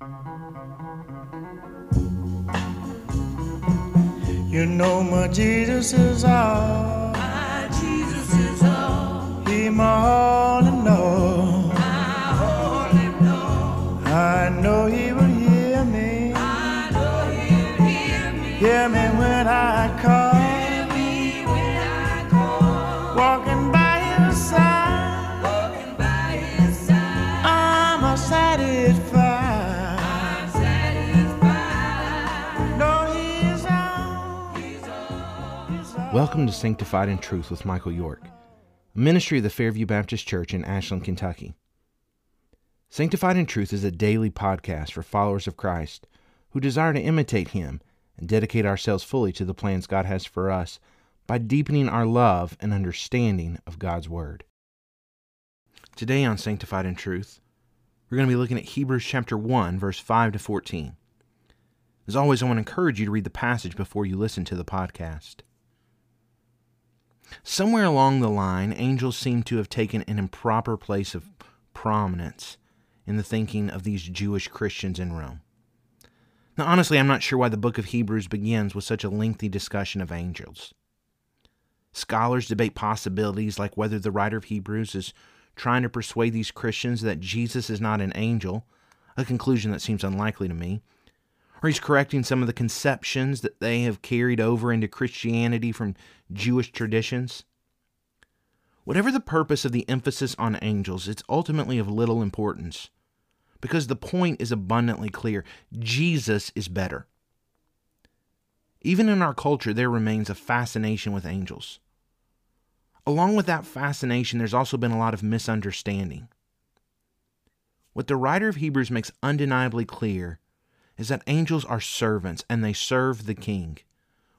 You know my Jesus is all. My Jesus is all He my all in all. I only know. I know He will hear me. I know He'll hear me. Hear me when I call. Welcome to Sanctified in Truth with Michael York, ministry of the Fairview Baptist Church in Ashland, Kentucky. Sanctified in Truth is a daily podcast for followers of Christ who desire to imitate Him and dedicate ourselves fully to the plans God has for us by deepening our love and understanding of God's Word. Today on Sanctified in Truth, we're going to be looking at Hebrews chapter 1, verse 5 to 14. As always, I want to encourage you to read the passage before you listen to the podcast. Somewhere along the line, angels seem to have taken an improper place of prominence in the thinking of these Jewish Christians in Rome. Now, honestly, I'm not sure why the book of Hebrews begins with such a lengthy discussion of angels. Scholars debate possibilities like whether the writer of Hebrews is trying to persuade these Christians that Jesus is not an angel, a conclusion that seems unlikely to me, or he's correcting some of the conceptions that they have carried over into Christianity from Jewish traditions. Whatever the purpose of the emphasis on angels, it's ultimately of little importance because the point is abundantly clear Jesus is better. Even in our culture, there remains a fascination with angels. Along with that fascination, there's also been a lot of misunderstanding. What the writer of Hebrews makes undeniably clear is that angels are servants and they serve the king.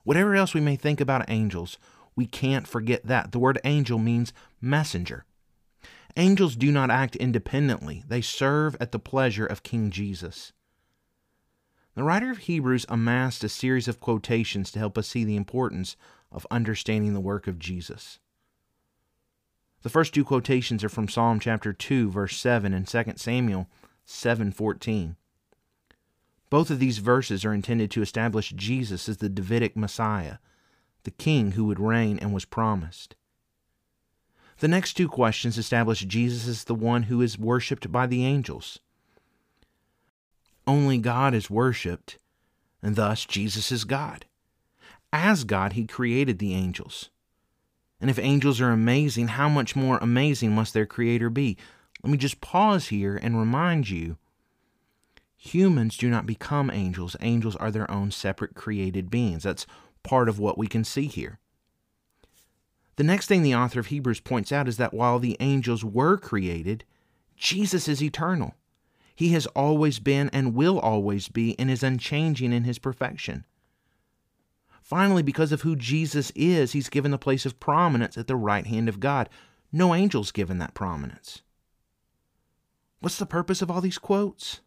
Whatever else we may think about angels, we can't forget that. The word angel means messenger. Angels do not act independently, they serve at the pleasure of King Jesus. The writer of Hebrews amassed a series of quotations to help us see the importance of understanding the work of Jesus. The first two quotations are from Psalm chapter 2 verse 7 and 2 Samuel 7:14. Both of these verses are intended to establish Jesus as the Davidic Messiah, the king who would reign and was promised. The next two questions establish Jesus as the one who is worshiped by the angels. Only God is worshiped, and thus Jesus is God. As God, he created the angels. And if angels are amazing, how much more amazing must their creator be? Let me just pause here and remind you humans do not become angels. Angels are their own separate created beings. That's part of what we can see here. The next thing the author of Hebrews points out is that while the angels were created, Jesus is eternal. He has always been and will always be and is unchanging in his perfection. Finally, because of who Jesus is, he's given the place of prominence at the right hand of God. No angel's given that prominence. What's the purpose of all these quotes?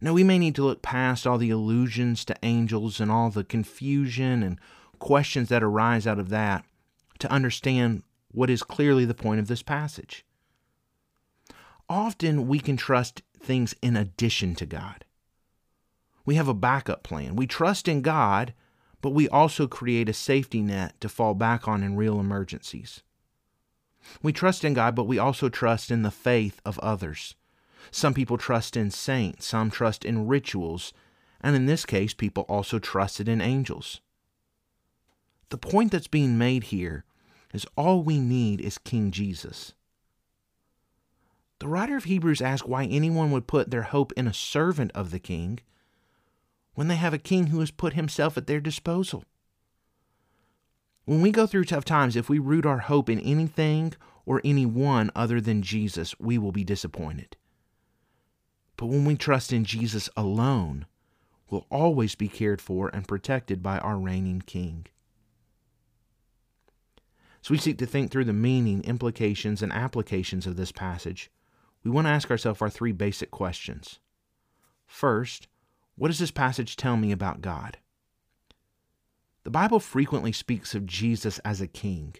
Now, we may need to look past all the allusions to angels and all the confusion and questions that arise out of that to understand what is clearly the point of this passage. Often we can trust things in addition to God. We have a backup plan. We trust in God, but we also create a safety net to fall back on in real emergencies. We trust in God, but we also trust in the faith of others. Some people trust in saints, some trust in rituals, and in this case, people also trusted in angels. The point that's being made here is all we need is King Jesus. The writer of Hebrews asks why anyone would put their hope in a servant of the king when they have a king who has put himself at their disposal. When we go through tough times, if we root our hope in anything or anyone other than Jesus, we will be disappointed. But when we trust in Jesus alone, we'll always be cared for and protected by our reigning king. As we seek to think through the meaning, implications, and applications of this passage, we want to ask ourselves our three basic questions. First, what does this passage tell me about God? The Bible frequently speaks of Jesus as a king.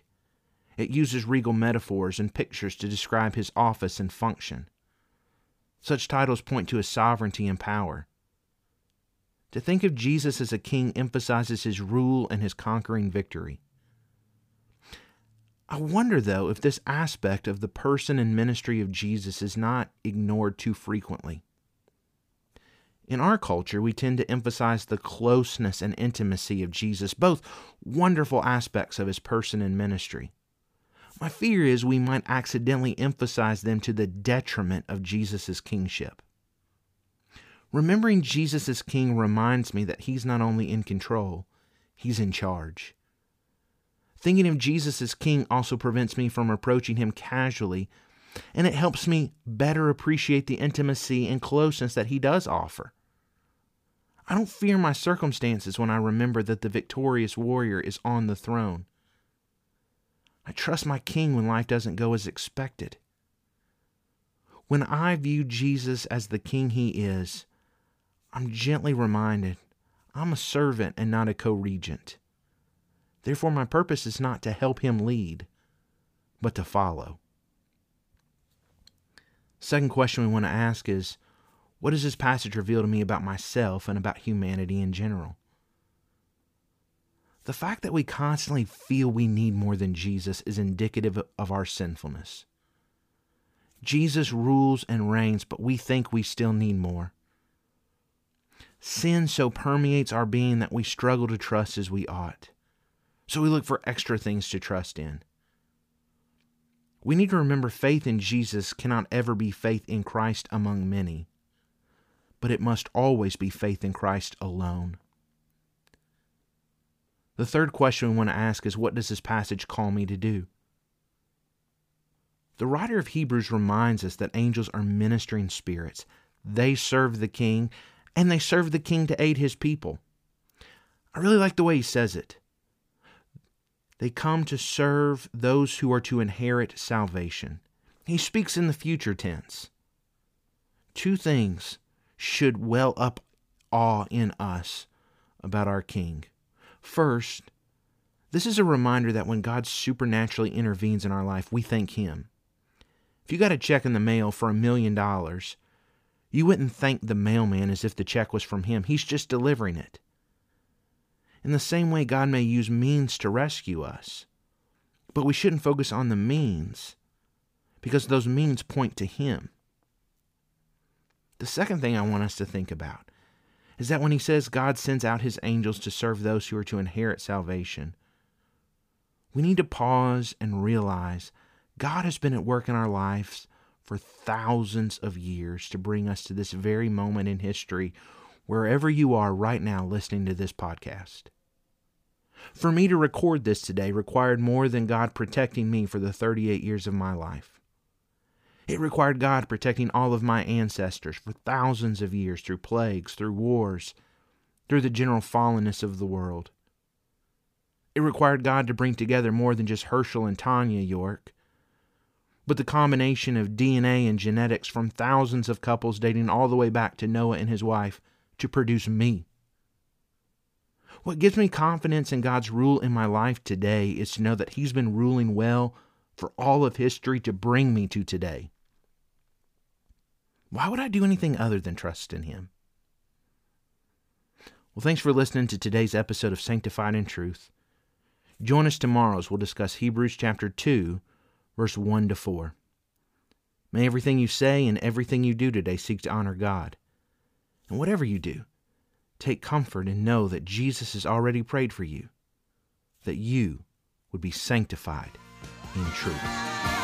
It uses regal metaphors and pictures to describe his office and function. Such titles point to his sovereignty and power. To think of Jesus as a king emphasizes his rule and his conquering victory. I wonder, though, if this aspect of the person and ministry of Jesus is not ignored too frequently. In our culture, we tend to emphasize the closeness and intimacy of Jesus, both wonderful aspects of his person and ministry. My fear is we might accidentally emphasize them to the detriment of Jesus' kingship. Remembering Jesus as king reminds me that he's not only in control, he's in charge. Thinking of Jesus as king also prevents me from approaching him casually, and it helps me better appreciate the intimacy and closeness that he does offer. I don't fear my circumstances when I remember that the victorious warrior is on the throne. I trust my king when life doesn't go as expected. When I view Jesus as the king he is, I'm gently reminded I'm a servant and not a co regent. Therefore, my purpose is not to help him lead, but to follow. Second question we want to ask is what does this passage reveal to me about myself and about humanity in general? The fact that we constantly feel we need more than Jesus is indicative of our sinfulness. Jesus rules and reigns, but we think we still need more. Sin so permeates our being that we struggle to trust as we ought. So we look for extra things to trust in. We need to remember faith in Jesus cannot ever be faith in Christ among many, but it must always be faith in Christ alone. The third question we want to ask is what does this passage call me to do? The writer of Hebrews reminds us that angels are ministering spirits. They serve the king, and they serve the king to aid his people. I really like the way he says it. They come to serve those who are to inherit salvation. He speaks in the future tense. Two things should well up awe in us about our King. First, this is a reminder that when God supernaturally intervenes in our life, we thank Him. If you got a check in the mail for a million dollars, you wouldn't thank the mailman as if the check was from him. He's just delivering it. In the same way, God may use means to rescue us. But we shouldn't focus on the means because those means point to Him. The second thing I want us to think about is that when He says God sends out His angels to serve those who are to inherit salvation, we need to pause and realize God has been at work in our lives for thousands of years to bring us to this very moment in history, wherever you are right now listening to this podcast. For me to record this today required more than God protecting me for the 38 years of my life. It required God protecting all of my ancestors for thousands of years through plagues, through wars, through the general fallenness of the world. It required God to bring together more than just Herschel and Tanya York, but the combination of DNA and genetics from thousands of couples dating all the way back to Noah and his wife to produce me. What gives me confidence in God's rule in my life today is to know that He's been ruling well for all of history to bring me to today. Why would I do anything other than trust in Him? Well, thanks for listening to today's episode of Sanctified in Truth. Join us tomorrow as we'll discuss Hebrews chapter 2, verse 1 to 4. May everything you say and everything you do today seek to honor God. And whatever you do, Take comfort and know that Jesus has already prayed for you, that you would be sanctified in truth.